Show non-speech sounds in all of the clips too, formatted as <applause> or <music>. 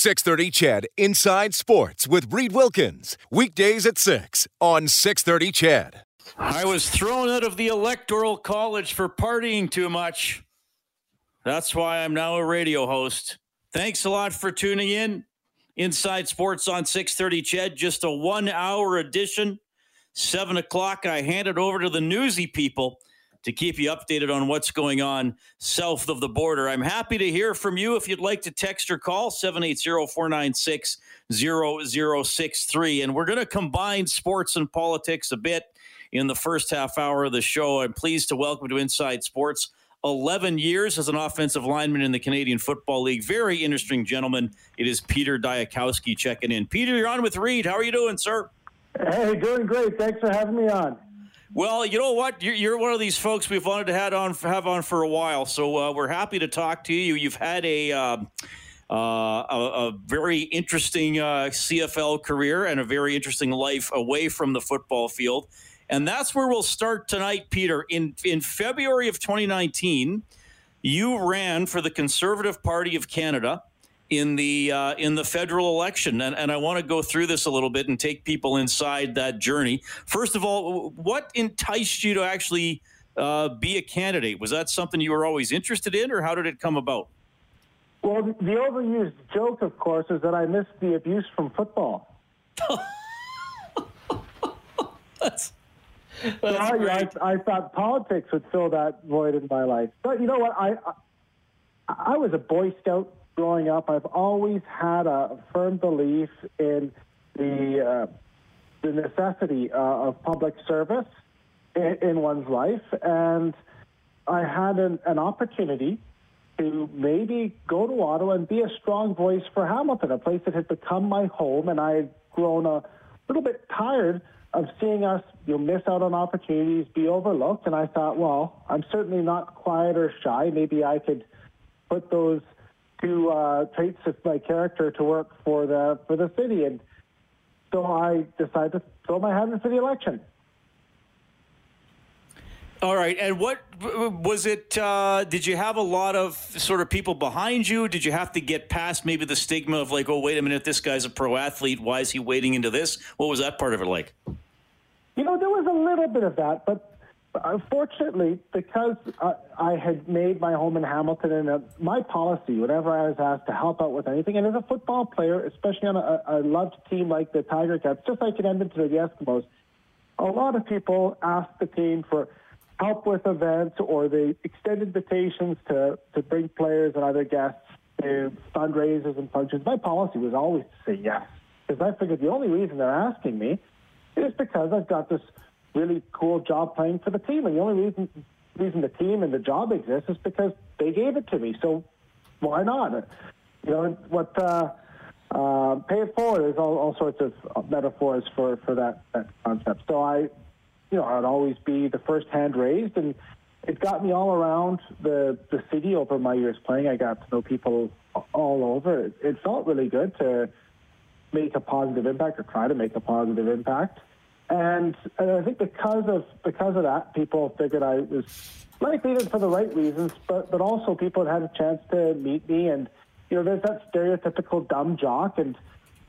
630 CHED Inside Sports with Reid Wilkins. Weekdays at 6 on 630 CHED. I was thrown out of the Electoral College for partying too much. That's why I'm now a radio host. Thanks a lot for tuning in. Inside Sports on 630 CHED, just a one hour edition. Seven o'clock, I hand it over to the newsy people to keep you updated on what's going on south of the border. I'm happy to hear from you. If you'd like to text or call, 780 496 0063. And we're going to combine sports and politics a bit in the first half hour of the show. I'm pleased to welcome to Inside Sports 11 years as an offensive lineman in the Canadian Football League. Very interesting gentleman. It is Peter Dyakowski checking in. Peter, you're on with Reid. How are you doing, sir? Hey, doing great. Thanks for having me on. Well, you know what? You're, you're one of these folks we've wanted to have on have on for a while, so uh, we're happy to talk to you. You've had a um, uh, a, a, very interesting uh, CFL career and a very interesting life away from the football field, and that's where we'll start tonight, Peter. In in February of 2019, you ran for the Conservative Party of Canada in the uh, in the federal election, and, and I want to go through this a little bit and take people inside that journey. First of all, what enticed you to actually uh, be a candidate? Was that something you were always interested in, or how did it come about? Well, the overused joke, of course, is that I missed the abuse from football. <laughs> that's, that's so I, I, I, thought politics would fill that void in my life. But you know what? I I, I was a Boy Scout growing up, I've always had a firm belief in the uh, the necessity uh, of public service in, in, one's life, and I had an, an, opportunity to maybe go to Ottawa and be a strong voice for Hamilton, a place that had become my home, and I had grown a little bit tired of seeing us you know, miss out on opportunities, be overlooked, and I thought, well, I'm certainly not quiet or shy. Maybe I could put those two uh, traits of my character to work for the for the city, and so I decided to throw my hat in for the election. All right, and what was it? Uh, did you have a lot of sort of people behind you? Did you have to get past maybe the stigma of like, oh, wait a minute, this guy's a pro athlete. Why is he wading into this? What was that part of it like? You know, there was a little bit of that, but Unfortunately, because uh, I had made my home in Hamilton, and uh, my policy, whenever I was asked to help out with anything, and as a football player, especially on a, a loved team like the Tiger Cats, just like in Edmonton or the Eskimos, a lot of people ask the team for help with events or they extend invitations to, to bring players and other guests to fundraisers and functions. My policy was always to say yes, because I figured the only reason they're asking me is because I've got this – really cool job playing for the team. And the only reason reason the team and the job exists is because they gave it to me. So why not? You know what? Uh, uh, pay it forward. There's all, all sorts of metaphors for, for that, that concept. So I, you know, I'd always be the first hand raised, and it got me all around the the city over my years playing. I got to know people all over. It, it felt really good to make a positive impact or try to make a positive impact. And, and I think because of because of that, people figured I was likely for the right reasons, but but also people had had a chance to meet me, and you know, there's that stereotypical dumb jock, and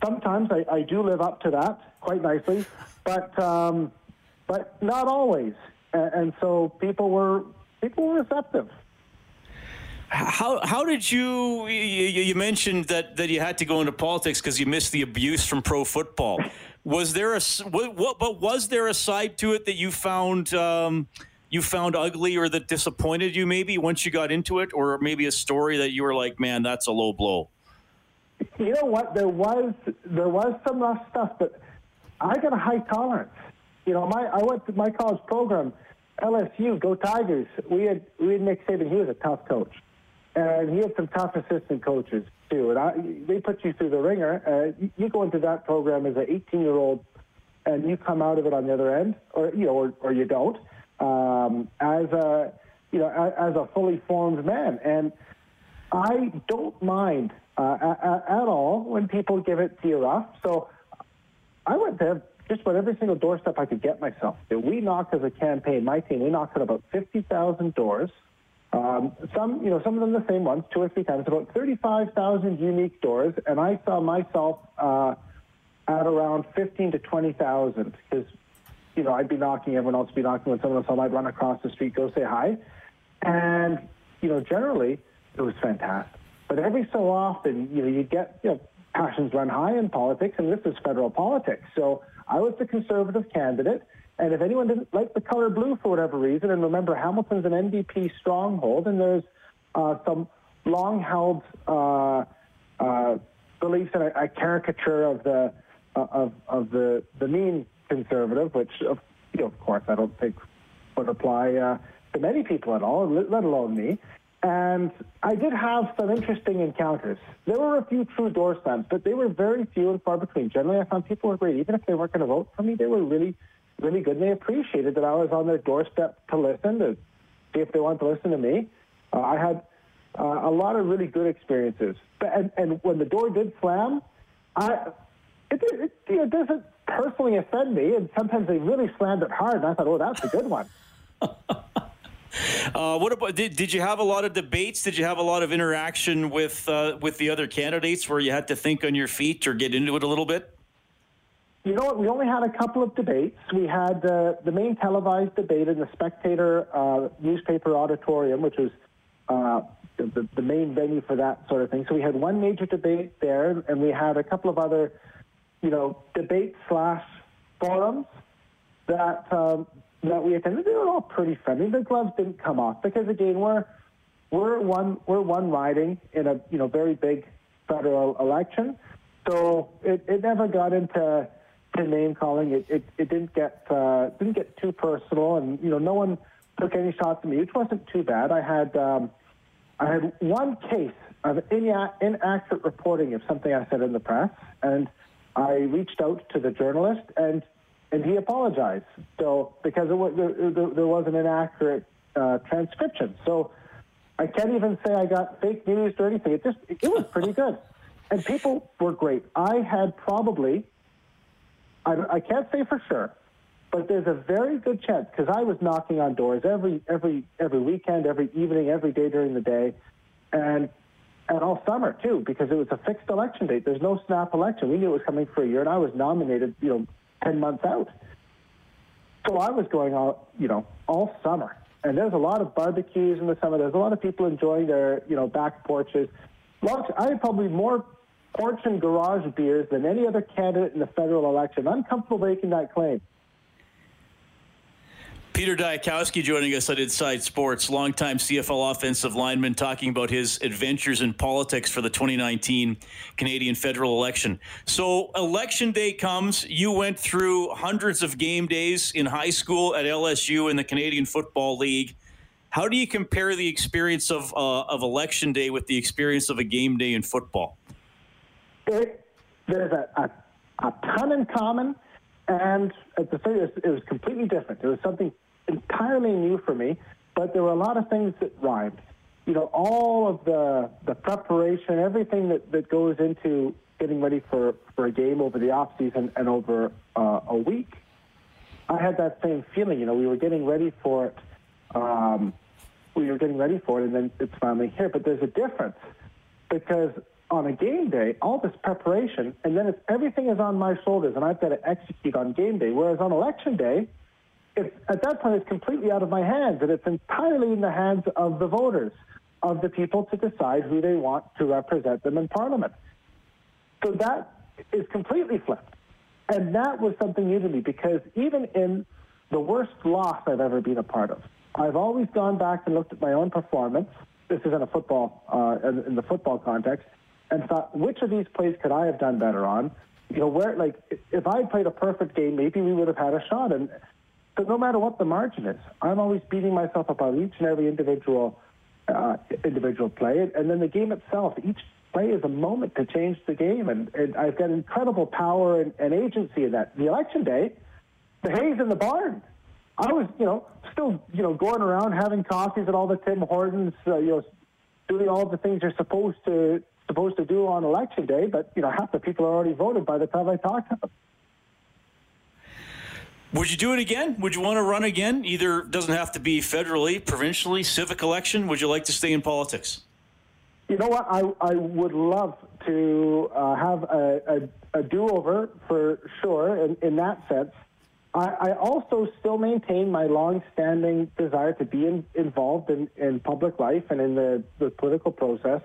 sometimes I, I do live up to that quite nicely, but um, but not always, and, and so people were people were receptive. How how did you you, you mentioned that, that you had to go into politics because you missed the abuse from pro football? Was there a what, what, but was there a side to it that you found um, you found ugly or that disappointed you maybe once you got into it, or maybe a story that you were like, man, that's a low blow. You know what? There was there was some rough stuff, but I got a high tolerance. You know, my I went to my college program, LSU, go Tigers. We had we had Nick Saban. He was a tough coach, and he had some tough assistant coaches too. And I, they put you through the ringer. Uh, you, go into that program as an 18 year old, and you come out of it on the other end, or you know, or, or you don't, um, as a you know, as, a fully formed man. And I don't mind uh, at, at all when people give it to you rough. So I went there just about every single doorstep I could get myself. We knocked as a campaign, my team, we knocked on about 50,000 doors Um, some, you know, some of them the same ones, two or three times, about 35,000 unique doors, and I saw myself uh, at around 15 to 20,000 because, you know, I'd be knocking, everyone else would be knocking. When someone else, I'd run across the street, go say hi, and you know, generally it was fantastic. But every so often, you know, you get, you know, passions run high in politics, and this is federal politics. So I was the conservative candidate. And if anyone didn't like the color blue for whatever reason, and remember Hamilton's an NDP stronghold, and there's uh, some long-held uh, uh, beliefs in a, a, caricature of the uh, of of the the mean conservative, which of, you know, of course I don't think would apply uh, to many people at all, let alone me. And I did have some interesting encounters. There were a few true door slams, but they were very few and far between. Generally, I found people were great. Even if they weren't going to vote for me, they were really really good, and they appreciated that I was on their doorstep to listen, to see if they wanted to listen to me. Uh, I had uh, a lot of really good experiences. But, and, and when the door did slam, I, it, it, it doesn't personally offend me, and sometimes they really slammed it hard, and I thought, oh, that's a good one. <laughs> Uh, what about did, did you have a lot of debates? Did you have a lot of interaction with uh, with the other candidates where you had to think on your feet or get into it a little bit? You know what? We only had a couple of debates. We had uh, the main televised debate in the Spectator uh, newspaper auditorium, which was uh, the, the main venue for that sort of thing. So we had one major debate there, and we had a couple of other, you know, debate slash forums that um, that we attended. They were all pretty friendly. The gloves didn't come off because again, we're we're one we're one riding in a you know very big federal election, so it, it never got into to name calling. It, it, it didn't get uh, didn't get too personal, and you know, no one took any shots at me, which wasn't too bad. I had um, I had one case of ina- inaccurate reporting of something I said in the press, and I reached out to the journalist, and and he apologized. So because it was, there, there was an inaccurate uh, transcription, so I can't even say I got fake news or anything. It just it was pretty good, and people were great. I had probably I, I can't say for sure, but there's a very good chance because I was knocking on doors every every every weekend, every evening, every day during the day, and and all summer too because it was a fixed election date. There's no snap election. We knew it was coming for a year, and I was nominated, you know, ten months out. So I was going out, you know, all summer, and there's a lot of barbecues in the summer. There's a lot of people enjoying their, you know, back porches. Lots. I had probably more porch and garage beers than any other candidate in the federal election. I'm comfortable making that claim. Peter Dyakowski joining us on Inside Sports, longtime CFL offensive lineman, talking about his adventures in politics for the 2019 Canadian federal election. So, election day comes. You went through hundreds of game days in high school at LSU in the Canadian Football League. How do you compare the experience of uh, of election day with the experience of a game day in football? It, there's a, a, a ton in common, and at the same it was completely different. It was something entirely new for me, but there were a lot of things that rhymed. You know, all of the the preparation, everything that, that goes into getting ready for, for a game over the off season and over uh, a week. I had that same feeling. You know, we were getting ready for it. Um, we were getting ready for it, and then it's finally here. But there's a difference because on a game day, all this preparation, and then everything is on my shoulders, and I've got to execute on game day. Whereas on election day, it's, at that point, it's completely out of my hands, and it's entirely in the hands of the voters, of the people to decide who they want to represent them in Parliament. So that is completely flipped. And that was something new to me because even in the worst loss I've ever been a part of, I've always gone back and looked at my own performance. This is in a football, uh, in the football context, and thought, which of these plays could I have done better on? You know, where like if I played a perfect game, maybe we would have had a shot. And but no matter what the margin is, I'm always beating myself up on each and every individual uh, individual play, and then the game itself. Each play is a moment to change the game, and, and I've got incredible power and, and agency in that. The election day, the hay's in the barn. I was, you know, still, you know, going around having coffees at all the Tim Hortons, uh, you know, doing all the things you're supposed to supposed to do on election day, but you know half the people are already voted by the time I talk to them. Would you do it again? Would you want to run again? Either doesn't have to be federally, provincially, civic election. Would you like to stay in politics? You know what? I, I would love to uh, have a, a, a do over for sure in, in that sense. I, I also still maintain my long-standing desire to be in, involved in, in public life and in the, the political process.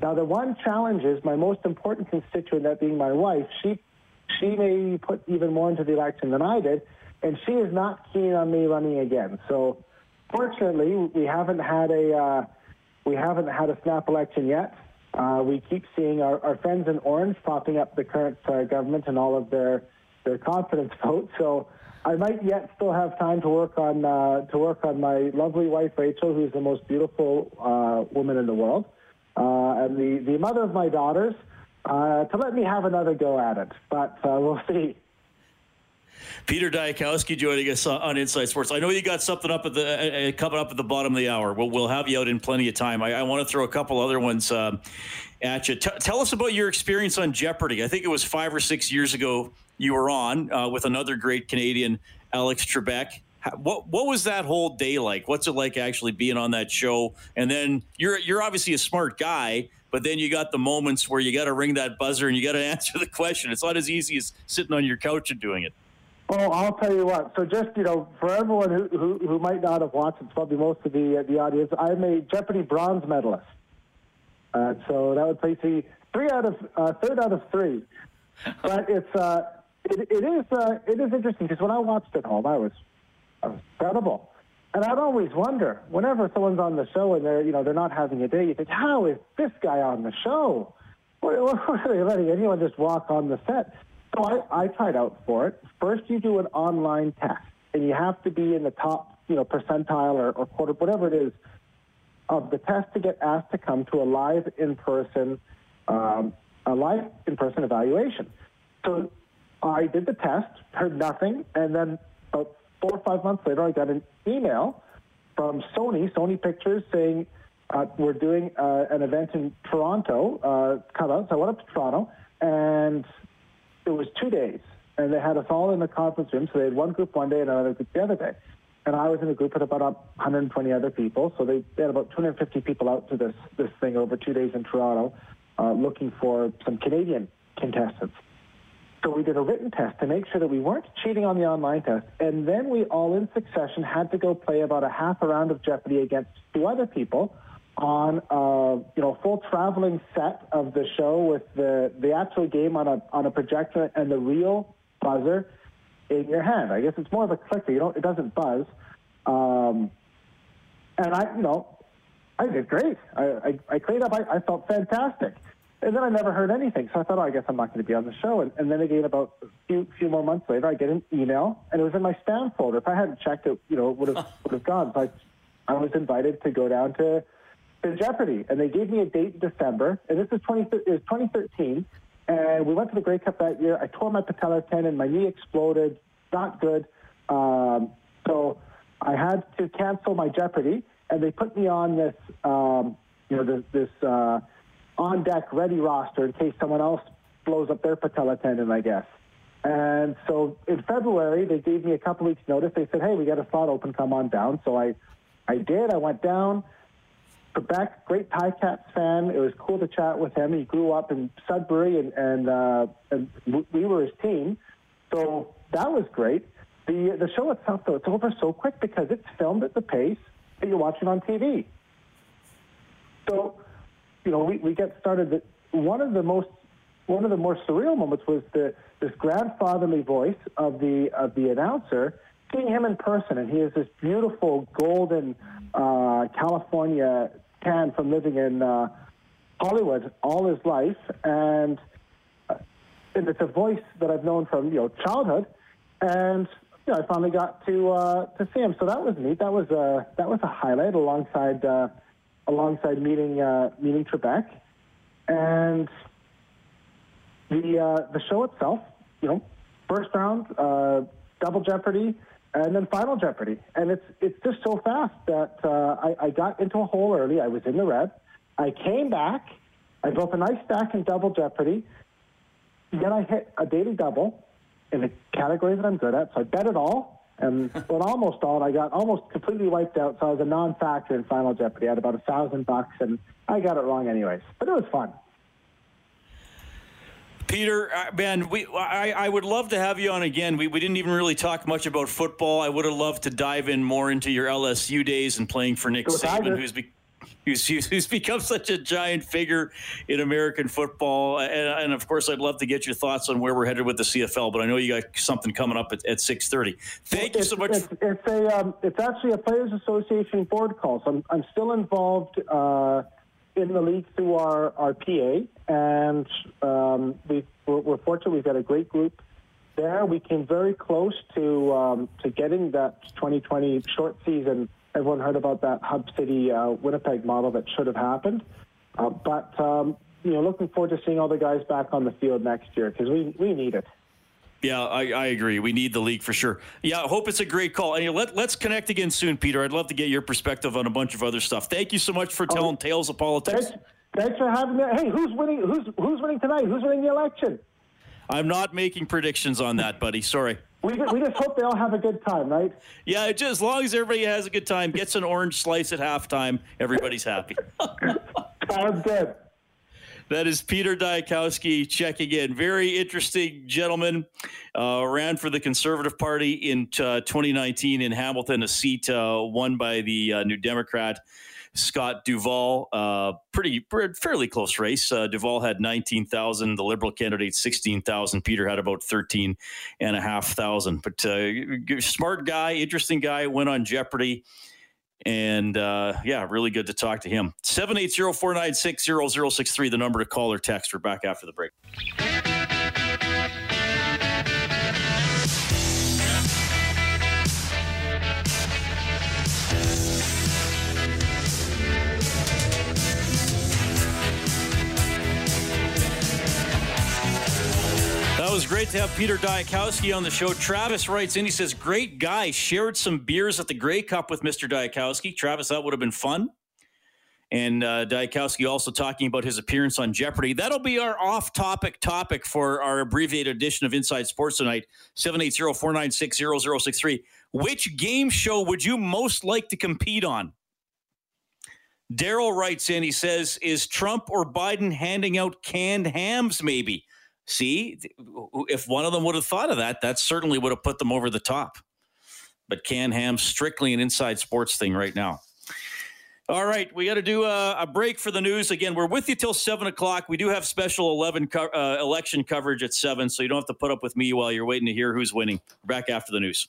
Now, the one challenge is my most important constituent, that being my wife. She she may put even more into the election than I did, and she is not keen on me running again. So, fortunately, we haven't had a uh, we haven't had a snap election yet. Uh, we keep seeing our, our friends in Orange popping up the current uh, government and all of their their confidence <laughs> votes. So. I might yet still have time to work on uh, to work on my lovely wife Rachel, who's the most beautiful uh, woman in the world, and the the mother of my daughters, uh, to let me have another go at it. But uh, we'll <laughs> see. Peter Dyakowski joining us on Inside Sports. I know you got something up at the uh, coming up at the bottom of the hour. We'll, we'll have you out in plenty of time. I, I want to throw a couple other ones um, at you. T- tell us about your experience on Jeopardy. I think it was five or six years ago you were on uh, with another great Canadian, Alex Trebek. What what was that whole day like? What's it like actually being on that show? And then you're you're obviously a smart guy, but then you got the moments where you got to ring that buzzer and you got to <laughs> answer the question. It's not as easy as sitting on your couch and doing it. Well, I'll tell you what. So just you know, for everyone who who, who might not have watched, it's probably most of the uh, the audience. I'm a Jeopardy bronze medalist. Uh, so that would place me three out of uh, third out of three. But it's uh, it, it is uh, it is interesting because when I watched at home, I was incredible. And I'd always wonder, whenever someone's on the show and they're, you know, they're not having a day, you think, how is this guy on the show? <laughs> What, are they letting anyone just walk on the set? So I, I tried out for it. First, you do an online test, and you have to be in the top, you know, percentile or, or quarter, whatever it is, of the test to get asked to come to a live in-person, um, a live in-person evaluation. So I did the test, heard nothing, and then about four or five months later, I got an email from Sony, Sony Pictures, saying uh, we're doing uh, an event in Toronto. Uh, come out. So I went up to Toronto, and it was two days, and they had us all in the conference room. So they had one group one day and another group the other day. And I was in a group with about 120 other people. So they, they had about 250 people out to this this thing over two days in Toronto, uh, looking for some Canadian contestants. So we did a written test to make sure that we weren't cheating on the online test. And then we all in succession had to go play about a half a round of Jeopardy against two other people on a you know full traveling set of the show with the the actual game on a on a projector and the real buzzer in your hand. I guess it's more of a clicker. You don't it doesn't buzz. Um, and I you know I did great. I I, I cleaned up. I, I felt fantastic. And then I never heard anything. So I thought, oh, I guess I'm not going to be on the show. And, and then again, about a few, few more months later, I get an email, and it was in my spam folder. If I hadn't checked it, you know, it would have <laughs> would have gone. So I, was invited to go down to, to Jeopardy, and they gave me a date in December. And this is 20, it was 2013. And we went to the Grey Cup that year. I tore my patellar tendon. My knee exploded. Not good. Um, so I had to cancel my Jeopardy, and they put me on this, um, you know, this, this uh, on deck ready roster in case someone else blows up their patella tendon, I guess. And so in February, they gave me a couple weeks' notice. They said, "Hey, we got a slot open. Come on down." So I, I did. I went down. Trebek, great Ticats fan. It was cool to chat with him. He grew up in Sudbury, and and, uh, and we were his team. So that was great. The the show itself, though, it's over so quick because it's filmed at the pace that you're watching on TV. So you know, we, we get started. That one of the most one of the more surreal moments was the this grandfatherly voice of the of the announcer, seeing him in person, and he is this beautiful golden uh, California tan from living in uh, Hollywood all his life, and uh, and it's a voice that I've known from you know childhood, and you know, I finally got to uh, to see him. So that was neat. That was a that was a highlight alongside. Alongside meeting uh, meeting Trebek, and the uh, the show itself. You know, first round, uh, double Jeopardy, and then final Jeopardy, and it's it's just so fast that uh, I, I got into a hole early. I was in the red. I came back. I built a nice stack in double Jeopardy. Then I hit a daily double, in a category that I'm good at. So I bet it all, and well, almost all. I got almost completely wiped out. So I was a non-factor in Final Jeopardy. I had about a thousand bucks, and I got it wrong anyways. But it was fun. Peter, uh, man, we I, I would love to have you on again. We, we didn't even really talk much about football. I would have loved to dive in more into your LSU days and playing for Nick Saban, who's, be, who's, who's become such a giant figure in American football. And, and, of course, I'd love to get your thoughts on where we're headed with the CFL. But I know you got something coming up at, at six thirty. Thank well, you so much. It's, it's a um, it's actually a Players Association board call. So I'm I'm still involved. Uh, in the league through our, our PA, and um, we, we're, we're, fortunate we've got a great group there. We came very close to um, to getting that 2020 short season. Everyone heard about that Hub City uh, Winnipeg model that should have happened, uh, but um, you know, looking forward to seeing all the guys back on the field next year because we, we need it. Yeah, I, I, agree. We need the league for sure. Yeah, I hope it's a great call. And let, let's connect again soon, Peter. I'd love to get your perspective on a bunch of other stuff. Thank you so much for telling oh, tales of politics. Thanks, thanks for having me. Hey, who's winning? Who's who's winning tonight? Who's winning the election? I'm not making predictions on that, buddy. Sorry. We, we just hope they all have a good time, right? Yeah, just as long as everybody has a good time, gets an orange slice at halftime, everybody's happy. <laughs> Sounds good. That is Peter Dyakowski checking in. Very interesting gentleman. Uh, ran for the Conservative Party in uh, 2019 in Hamilton, a seat uh, won by the uh, New Democrat. Scott Duvall, uh, pretty fairly close race. Uh, Duvall had 19,000, the Liberal candidate 16,000. Peter had about 13 and a half thousand. But uh, smart guy, interesting guy, went on Jeopardy. And uh, yeah, really good to talk to him. 780 496 0063, the number to call or text. We're back after the break. Was great to have Peter Dyakowski on the show. Travis writes in, he says, Great guy. Shared some beers at the Grey Cup with Mr. Dyakowski. Travis, that would have been fun. And uh, Dyakowski also talking about his appearance on Jeopardy. That'll be our off topic topic for our abbreviated edition of Inside Sports tonight 780 496 0063. Which game show would you most like to compete on? Daryl writes in, he says, Is Trump or Biden handing out canned hams maybe? See, if one of them would have thought of that, that certainly would have put them over the top. But Can Ham strictly an inside sports thing right now. All right, we got to do a, a, break for the news. Again, we're with you till seven o'clock. We do have special eleven co- uh, election coverage at seven, so you don't have to put up with me while you're waiting to hear who's winning. We're back after the news.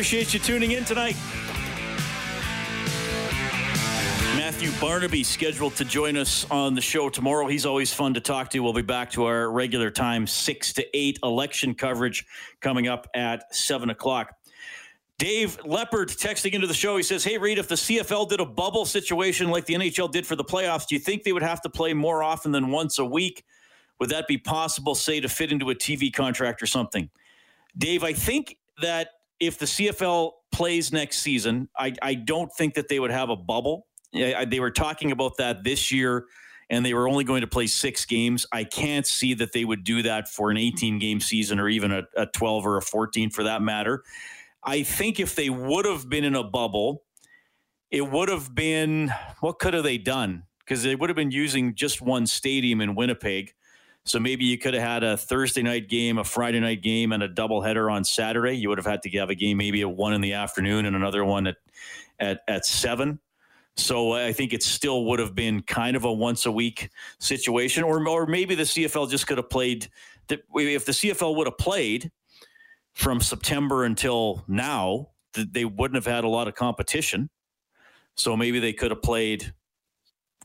Appreciate you tuning in tonight. Matthew Barnaby scheduled to join us on the show tomorrow. He's always fun to talk to. We'll be back to our regular time, 6 to 8 election coverage coming up at 7 o'clock. Dave Leopard texting into the show. He says, Hey, Reid, if the CFL did a bubble situation like the NHL did for the playoffs, do you think they would have to play more often than once a week? Would that be possible, say, to fit into a TV contract or something? Dave, I think that if the CFL plays next season, I, I don't think that they would have a bubble. They were talking about that this year, and they were only going to play six games. I can't see that they would do that for an 18 game season or even a, a 12 or a 14 for that matter. I think if they would have been in a bubble, it would have been what could have they done? Because they would have been using just one stadium in Winnipeg. So maybe you could have had a Thursday night game, a Friday night game, and a doubleheader on Saturday. You would have had to have a game maybe at one in the afternoon and another one at at at seven. So I think it still would have been kind of a once a week situation, or or maybe the CFL just could have played. If the CFL would have played from September until now, they wouldn't have had a lot of competition. So maybe they could have played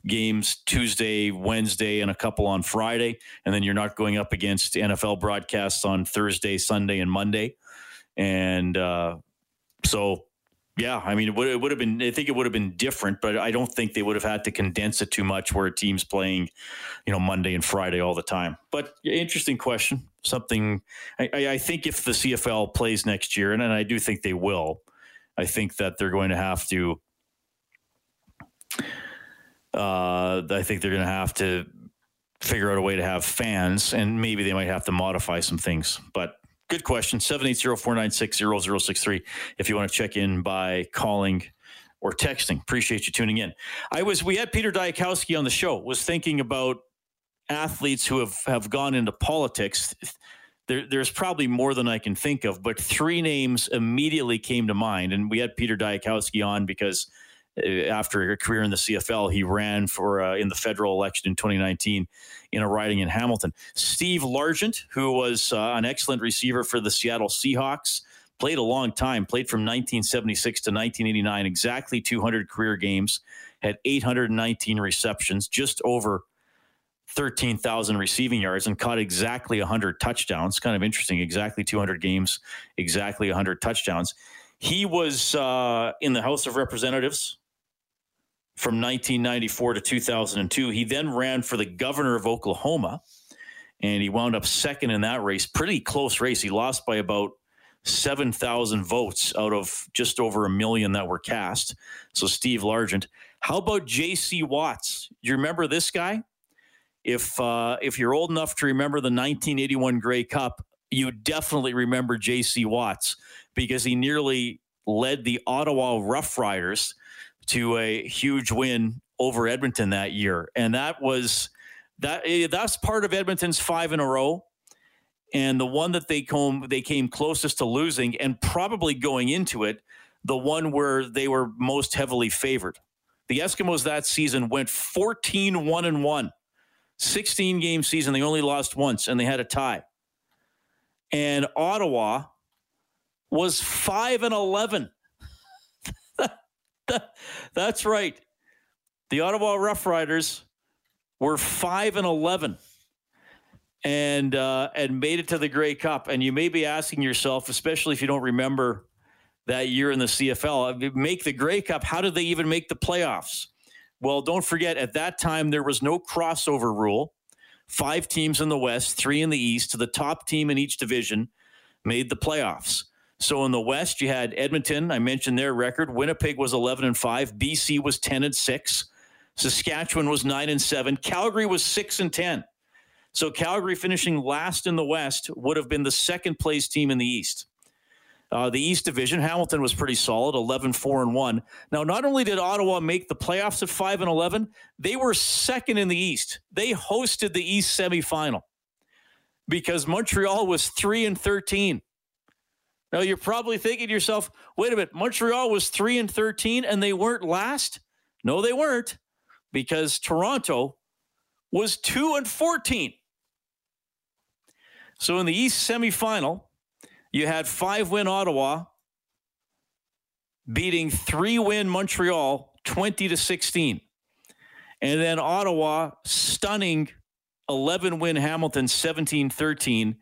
games Tuesday, Wednesday, and a couple on Friday. And then you're not going up against NFL broadcasts on Thursday, Sunday, and Monday. And uh, so Yeah, I mean, it would, it would have been. I think it would have been different, but I don't think they would have had to condense it too much, where a team's playing, you know, Monday and Friday all the time. But interesting question. Something I, I think if the CFL plays next year, and, and I do think they will, I think that they're going to have to. Uh, I think they're going to have to figure out a way to have fans, and maybe they might have to modify some things. But good question. 780-496-0063 if you want to check in by calling or texting. Appreciate you tuning in. I was we had Peter Dyakowski on the show, was thinking about athletes who have, have gone into politics. There, there's probably more than I can think of, but three names immediately came to mind. And we had Peter Dyakowski on because – after a career in the CFL, he ran for uh, in the federal election in 2019 in a riding in Hamilton. Steve Largent, who was uh, an excellent receiver for the Seattle Seahawks, played a long time, played from 1976 to 1989, exactly 200 career games, had 819 receptions, just over 13,000 receiving yards, and caught exactly 100 touchdowns. Kind of interesting, exactly 200 games, exactly 100 touchdowns. He was uh, in the House of Representatives from 1994 to 2002. He then ran for the governor of Oklahoma and he wound up second in that race. Pretty close race. He lost by about 7,000 votes out of just over a million that were cast. So, Steve Largent. How about J.C. Watts? You remember this guy? If uh, if you're old enough to remember the 1981 Grey Cup, you definitely remember J.C. Watts because he nearly led the Ottawa Rough Riders to a huge win over Edmonton that year, and that was that. Eh, that's part of Edmonton's five in a row, and the one that they come they came closest to losing, and probably going into it, the one where they were most heavily favored. The Eskimos that season went 14 1 and 1. 16 game season, they only lost once and they had a tie. And Ottawa was 5 and 11. <laughs> That's right. The Ottawa Rough Riders were five and eleven, and uh, and made it to the Grey Cup. And you may be asking yourself, especially if you don't remember that year in the CFL, make the Grey Cup. How did they even make the playoffs? Well, don't forget at that time there was no crossover rule. Five teams in the West, three in the East. The top team in each division made the playoffs. So in the West, you had Edmonton. I mentioned their record. Winnipeg was 11 and 5. BC was 10 and 6. Saskatchewan was 9 and 7. Calgary was 6 and 10. So Calgary finishing last in the West would have been the second place team in the East. Uh, the East Division, Hamilton was pretty solid, 11 4 and 1. Now, not only did Ottawa make the playoffs at 5 and 11, they were second in the East. They hosted the East semifinal because Montreal was 3 and 13. Now you're probably thinking to yourself, wait a minute, Montreal was 3 and 13 and they weren't last? No, they weren't because Toronto was 2 and 14. So in the East semifinal, you had 5 win Ottawa beating 3 win Montreal 20 to 16. And then Ottawa stunning 11 win Hamilton 17 13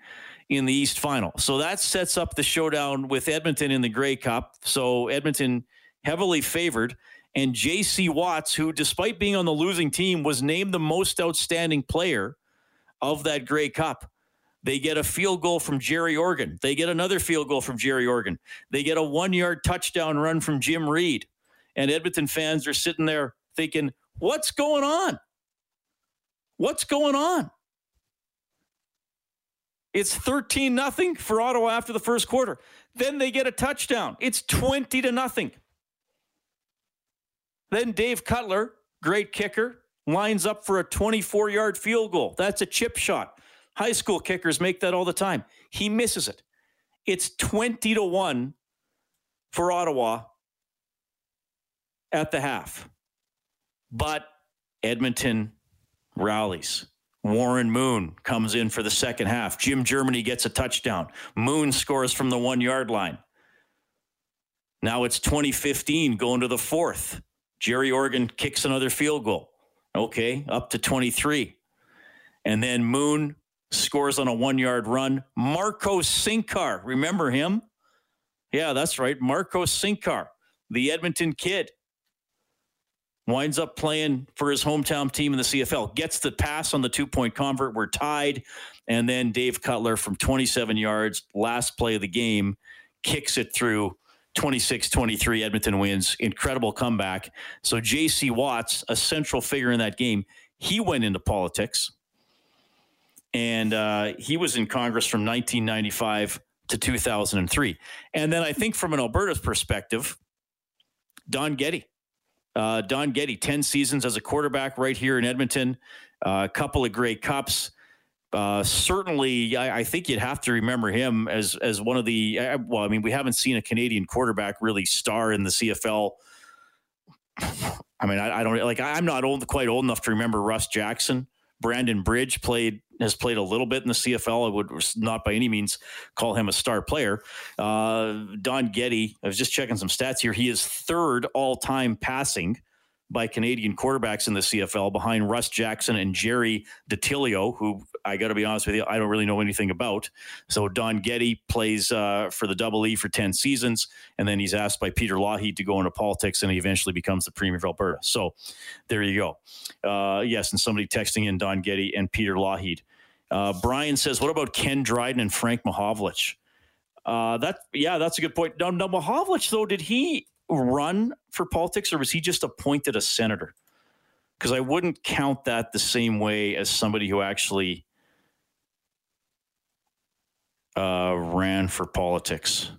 in the East Final. So that sets up the showdown with Edmonton in the Grey Cup. So Edmonton heavily favored. And J.C. Watts, who, despite being on the losing team, was named the most outstanding player of that Grey Cup. They get a field goal from Gerry Organ. They get another field goal from Gerry Organ. They get a one yard touchdown run from Jim Reid. And Edmonton fans are sitting there thinking, what's going on? What's going on? It's 13 nothing for Ottawa after the first quarter. Then they get a touchdown. It's 20 to nothing. Then Dave Cutler, great kicker, lines up for a 24 yard field goal. That's a chip shot. High school kickers make that all the time. He misses it. It's 20 to 1 for Ottawa at the half. But Edmonton rallies. Warren Moon comes in for the second half. Jim Germany gets a touchdown. Moon scores from the one yard line. Now it's 2015 going to the fourth. Gerry Organ kicks another field goal. Okay, up to 23. And then Moon scores on a one yard run. Marco Cyncar, remember him? Yeah, that's right. Marco Cyncar the Edmonton kid, winds up playing for his hometown team in the CFL, gets the pass on the two point convert. We're tied. And then Dave Cutler from 27 yards, last play of the game, kicks it through 26 23. Edmonton wins. Incredible comeback. So JC Watts, a central figure in that game, he went into politics. And uh, he was in Congress from 1995 to 2003. And then I think from an Alberta's perspective, Don Getty uh, Don Getty, 10 seasons as a quarterback right here in Edmonton, uh, a couple of great cups. Uh, certainly, I, I, think you'd have to remember him as as one of the. Well, I mean, we haven't seen a Canadian quarterback really star in the CFL. <sighs> I mean, I, I don't like. I'm not old, quite old enough to remember Russ Jackson. Brandon Bridge played has played a little bit in the CFL. I would not by any means call him a star player. Uh, Don Getty, I was just checking some stats here. He is third all time passing by Canadian quarterbacks in the CFL behind Russ Jackson and Gerry Dattilio, who I got to be honest with you, I don't really know anything about. So Don Getty plays uh, for the Double E for 10 seasons, and then he's asked by Peter Lougheed to go into politics, and he eventually becomes the Premier of Alberta. So there you go. Uh, yes, and somebody texting in Don Getty and Peter Lougheed. Uh, Brian says, what about Ken Dryden and Frank Mahovlich? Uh, that yeah, that's a good point. Now, now Mahovlich though, did he run for politics or was he just appointed a senator? Because I wouldn't count that the same way as somebody who actually uh, ran for politics.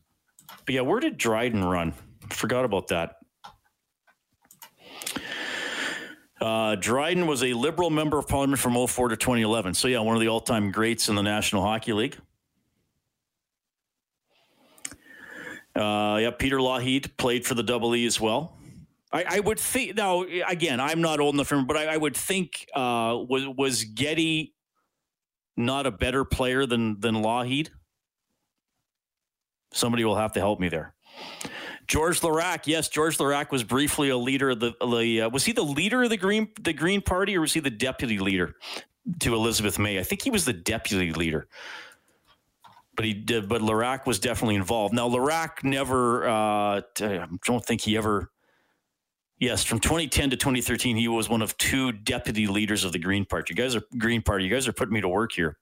But yeah, where did Dryden run? Forgot about that. Uh, Dryden was a liberal member of parliament from 04 to 2011. So, yeah, one of the all time greats in the National Hockey League. Uh, yeah, Peter Lougheed played for the Double E as well. I, I, would think now. Again, I'm not old enough but I, I would think uh, was was Getty not a better player than than Lougheed? Somebody will have to help me there. George Laraque, yes, George Laraque was briefly a leader of the. the uh, was he the leader of the Green the Green Party, or was he the deputy leader to Elizabeth May? I think he was the deputy leader but he did. But Laraque was definitely involved. Now Laraque never. Uh, I don't think he ever. Yes, from 2010 to 2013, he was one of two deputy leaders of the Green Party. You guys are Green Party. You guys are putting me to work here.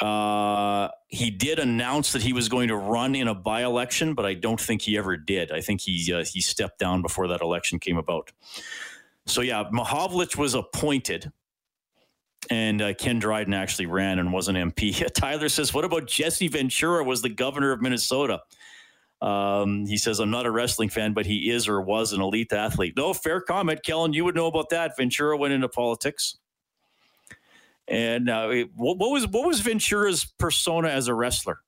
Uh, he did announce that he was going to run in a by-election, but I don't think he ever did. I think he uh, he stepped down before that election came about. So yeah, Mahovlich was appointed and uh, Ken Dryden actually ran and was an MP. <laughs> Tyler says, "What about Jesse Ventura? Was the governor of Minnesota?" Um, he says, "I'm not a wrestling fan, but he is or was an elite athlete." No, fair comment, Kellen. You would know about that. Ventura went into politics, and uh, what, what was what was Ventura's persona as a wrestler?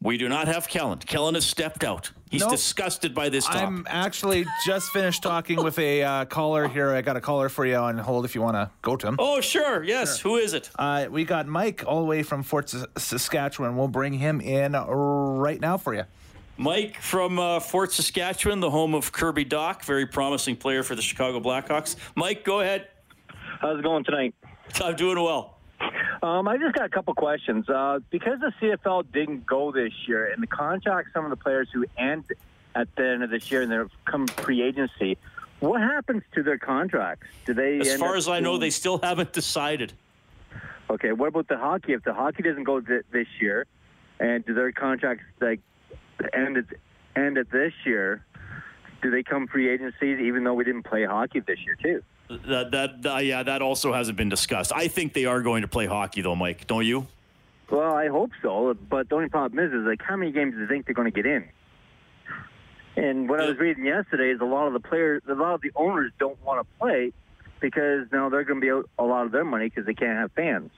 We do not have Kellen. Kellen has stepped out. He's nope. disgusted by this talk. I'm actually just finished talking with a uh, caller here. I got a caller for you on hold if you want to go to him. Oh, sure. Yes. Sure. Who is it? Uh, we got Mike all the way from Fort Saskatchewan. We'll bring him in right now for you. Mike from uh, Fort Saskatchewan, the home of Kirby Dach, very promising player for the Chicago Blackhawks. Mike, go ahead. How's it going tonight? I'm doing well. Um, I just got a couple questions. Uh, because the CFL didn't go this year, and the contract some of the players who end at the end of this year and they're come free agency, what happens to their contracts? Do they? As far as I know, they still haven't decided. Okay, what about the hockey? If the hockey doesn't go th- this year, and do their contracts like end at end at this year? Do they come free agencies even though we didn't play hockey this year too? That that uh, yeah, that also hasn't been discussed. I think they are going to play hockey though, Mike. Don't you? Well, I hope so. But the only problem is, is like how many games do you think they're going to get in? And what I was reading yesterday is a lot of the players, a lot of the owners don't want to play because now they're going to be out a lot of their money because they can't have fans.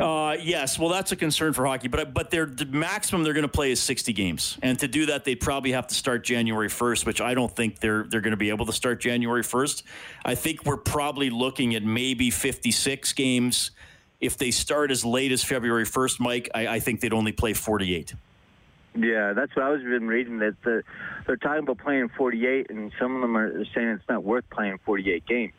Uh, yes, well, that's a concern for hockey, but but their the maximum they're going to play is 60 games, and to do that, they'd probably have to start January 1st, which I don't think they're they're going to be able to start January 1st. I think we're probably looking at maybe 56 games. If they start as late as February 1st, Mike, I, I think they'd only play 48. Yeah, that's what I was been reading. That the, they're talking about playing 48, and some of them are saying it's not worth playing 48 games.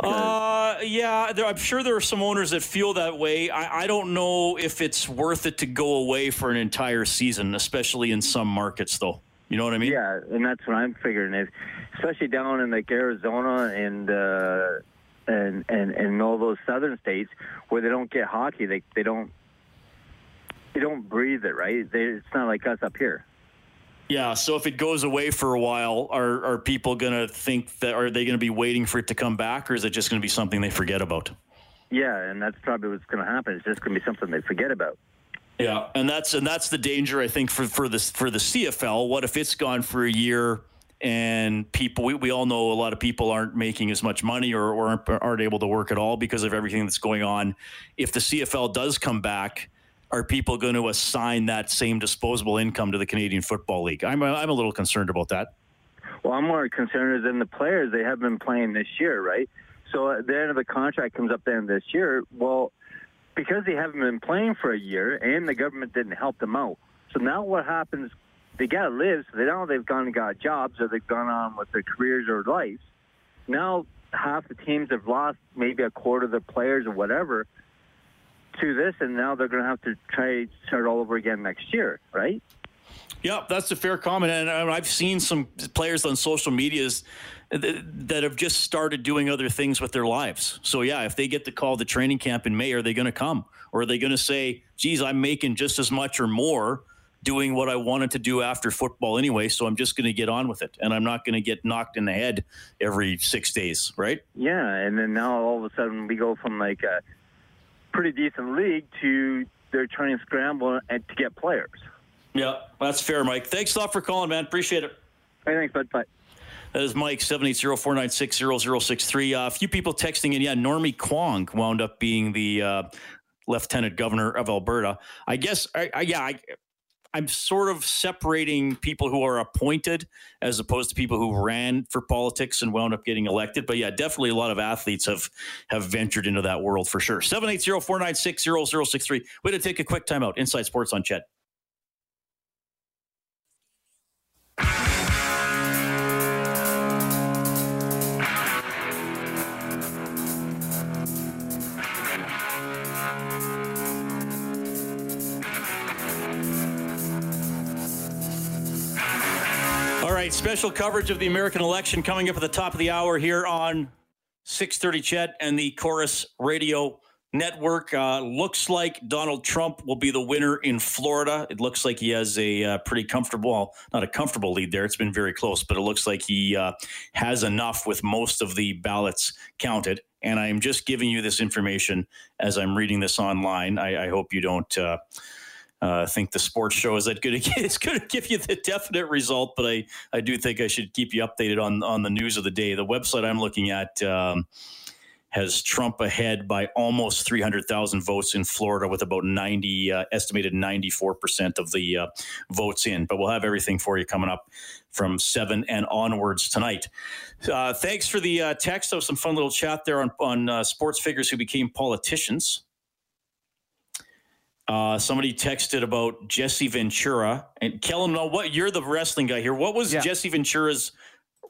Uh, yeah, there, I'm sure there are some owners that feel that way. I, I don't know if it's worth it to go away for an entire season, especially in some markets, though. You know what I mean? Yeah, and that's what I'm figuring. If, especially down in like Arizona and uh, and and and all those southern states where they don't get hockey, they they don't they don't breathe it, right? They, it's not like us up here. Yeah. So if it goes away for a while, are are people going to think that? Are they going to be waiting for it to come back, or is it just going to be something they forget about? Yeah, and that's probably what's going to happen. It's just going to be something they forget about. Yeah, and that's and that's the danger I think for for this for the CFL. What if it's gone for a year? and people we, we all know a lot of people aren't making as much money or, or aren't, aren't able to work at all because of everything that's going on if the cfl does come back are people going to assign that same disposable income to the Canadian Football League? I'm I'm a little concerned about that. Well, I'm more concerned than the players. They have been playing this year, right? So at the end of the contract comes up the end of this year. Well, because they haven't been playing for a year and the government didn't help them out. So now what happens? They got to live. So they know they've gone and got jobs or they've gone on with their careers or lives. Now half the teams have lost maybe a quarter of their players or whatever to this, and now they're going to have to try start all over again next year, right? Yeah, that's a fair comment, and I've seen some players on social medias that have just started doing other things with their lives. So yeah, if they get the call the training camp in May, are they going to come, or are they going to say, "Geez, I'm making just as much or more." Doing what I wanted to do after football anyway, so I'm just going to get on with it, and I'm not going to get knocked in the head every six days, right? Yeah, and then now all of a sudden we go from like a pretty decent league to they're trying to scramble and to get players. Yeah, that's fair, Mike. Thanks a lot for calling, man. Appreciate it. Hey, thanks, bud. Bye. That is Mike, 780-496-0063. Uh, a few people texting in. Yeah, Normie Kwong wound up being the uh, lieutenant governor of Alberta. I guess, I, I, yeah, I, I'm sort of separating people who are appointed as opposed to people who ran for politics and wound up getting elected. But yeah, definitely a lot of athletes have have ventured into that world for sure. 780-496-0063. Way to take a quick timeout. Inside Sports on CHED. Special coverage of the American election coming up at the top of the hour here on 6:30 CHED and the Corus Radio Network. Uh, looks like Donald Trump will be the winner in Florida. It looks like he has a uh, pretty comfortable, well, not a comfortable lead there. It's been very close, but it looks like he uh, has enough with most of the ballots counted. And I am just giving you this information as I'm reading this online. I, I hope you don't uh, think the sports show is that good. It's going to give you the definite result, but I, I do think I should keep you updated on on the news of the day. The website I'm looking at um, has Trump ahead by almost 300,000 votes in Florida, with about 90 uh, estimated 94 percent of the uh, votes in. But we'll have everything for you coming up from seven and onwards tonight. Uh, thanks for the uh, text. That was some fun little chat there on on uh, sports figures who became politicians. Uh, somebody texted about Jesse Ventura and Kellen. Know what you're the wrestling guy here. What was yeah. Jesse Ventura's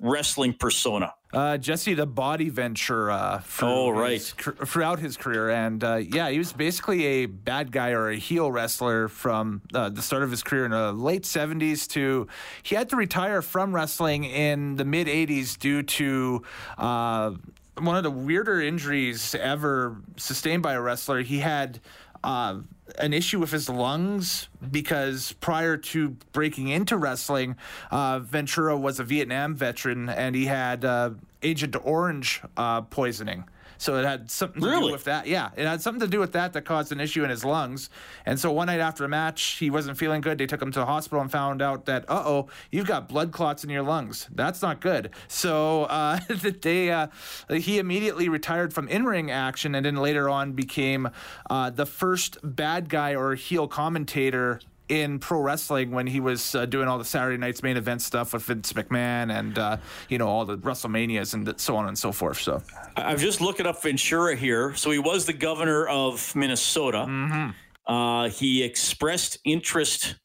wrestling persona? Uh, Jesse the Body Ventura. oh, right. His, throughout his career, and uh, yeah, he was basically a bad guy or a heel wrestler from uh, the start of his career in the late '70s to he had to retire from wrestling in the mid '80s due to uh, one of the weirder injuries ever sustained by a wrestler. He had uh, an issue with his lungs because prior to breaking into wrestling, uh, Ventura was a Vietnam veteran and he had uh, Agent Orange uh, poisoning. So it had something to really? do with that. Yeah, it had something to do with that that caused an issue in his lungs. And so one night after a match, he wasn't feeling good. They took him to the hospital and found out that, uh oh, you've got blood clots in your lungs. That's not good. So uh, <laughs> they uh, he immediately retired from in ring action and then later on became uh, the first bad guy or heel commentator in pro wrestling when he was uh, doing all the Saturday night's main event stuff with Vince McMahon and uh, you know all the WrestleManias and so on and so forth. So I'm just looking up Ventura here. So he was the governor of Minnesota. Mm-hmm. Uh, he expressed interest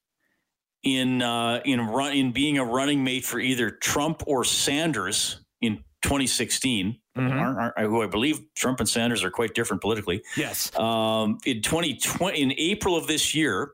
in uh, in run in being a running mate for either Trump or Sanders in 2016. mm-hmm. aren't, aren't, who I believe Trump and Sanders are quite different politically. Yes. Um, in 2020, in April of this year,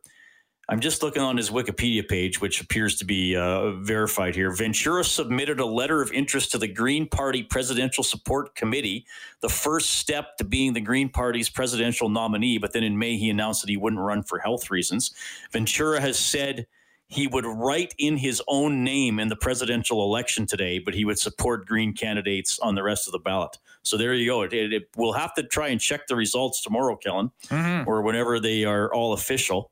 I'm just looking on his Wikipedia page, which appears to be uh, verified here. Ventura submitted a letter of interest to the Green Party Presidential Support Committee, the first step to being the Green Party's presidential nominee. But then in May, he announced that he wouldn't run for health reasons. Ventura has said he would write in his own name in the presidential election today, but he would support Green candidates on the rest of the ballot. So there you go. It, it, it, we'll have to try and check the results tomorrow, Kellen, mm-hmm. or whenever they are all official.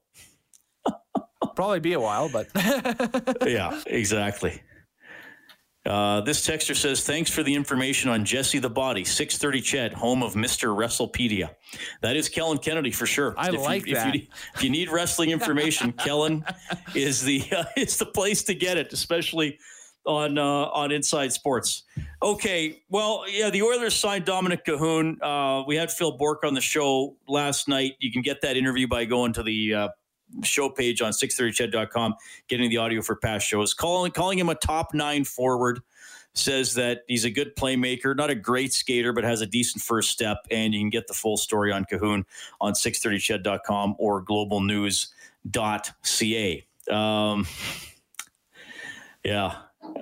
Probably be a while, but <laughs> yeah, exactly. Uh, this texter says, "Thanks for the information on Jesse the Body, 630 Ched, home of Mister WrestlePedia." That is Kellen Kennedy for sure. I if like you, that. If you, if you, need wrestling information, <laughs> Kellen is the uh, is the place to get it, especially on uh, on Inside Sports. Okay, well, yeah, the Oilers signed Dominik Kahun. Uh, we had Phil Bourque on the show last night. You can get that interview by going to the uh, show page on 630ched.com, getting the audio for past shows. Calling calling him a top nine forward. Says that he's a good playmaker, not a great skater, but has a decent first step. And you can get the full story on Kahun on 630ched.com or globalnews.ca. Um, yeah.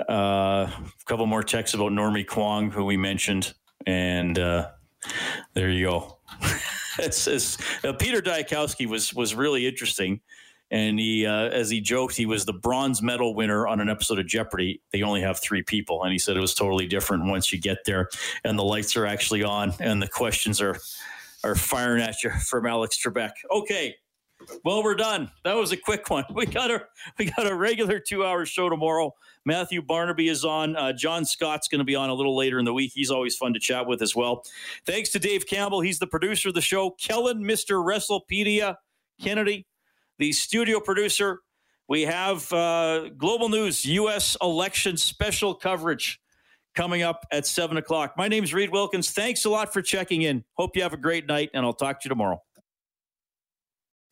Uh, a couple more texts about Normie Kwong, who we mentioned. And uh, there you go. <laughs> <laughs> uh, Peter Dyakowski was was really interesting, and he uh, as he joked, he was the bronze medal winner on an episode of Jeopardy. They only have three people, and he said it was totally different once you get there, and the lights are actually on, and the questions are are firing at you from Alex Trebek. Okay. Well, we're done. That was a quick one. <laughs> We got a we got a regular two hour show tomorrow. Matthew Barnaby is on. Uh, John Scott's going to be on a little later in the week. He's always fun to chat with as well. Thanks to Dave Campbell. He's the producer of the show. Kellen, Mr. WrestlePedia, Kennedy, the studio producer. We have uh, Global News U.S. election special coverage coming up at 7 o'clock. My name is Reid Wilkins. Thanks a lot for checking in. Hope you have a great night, and I'll talk to you tomorrow.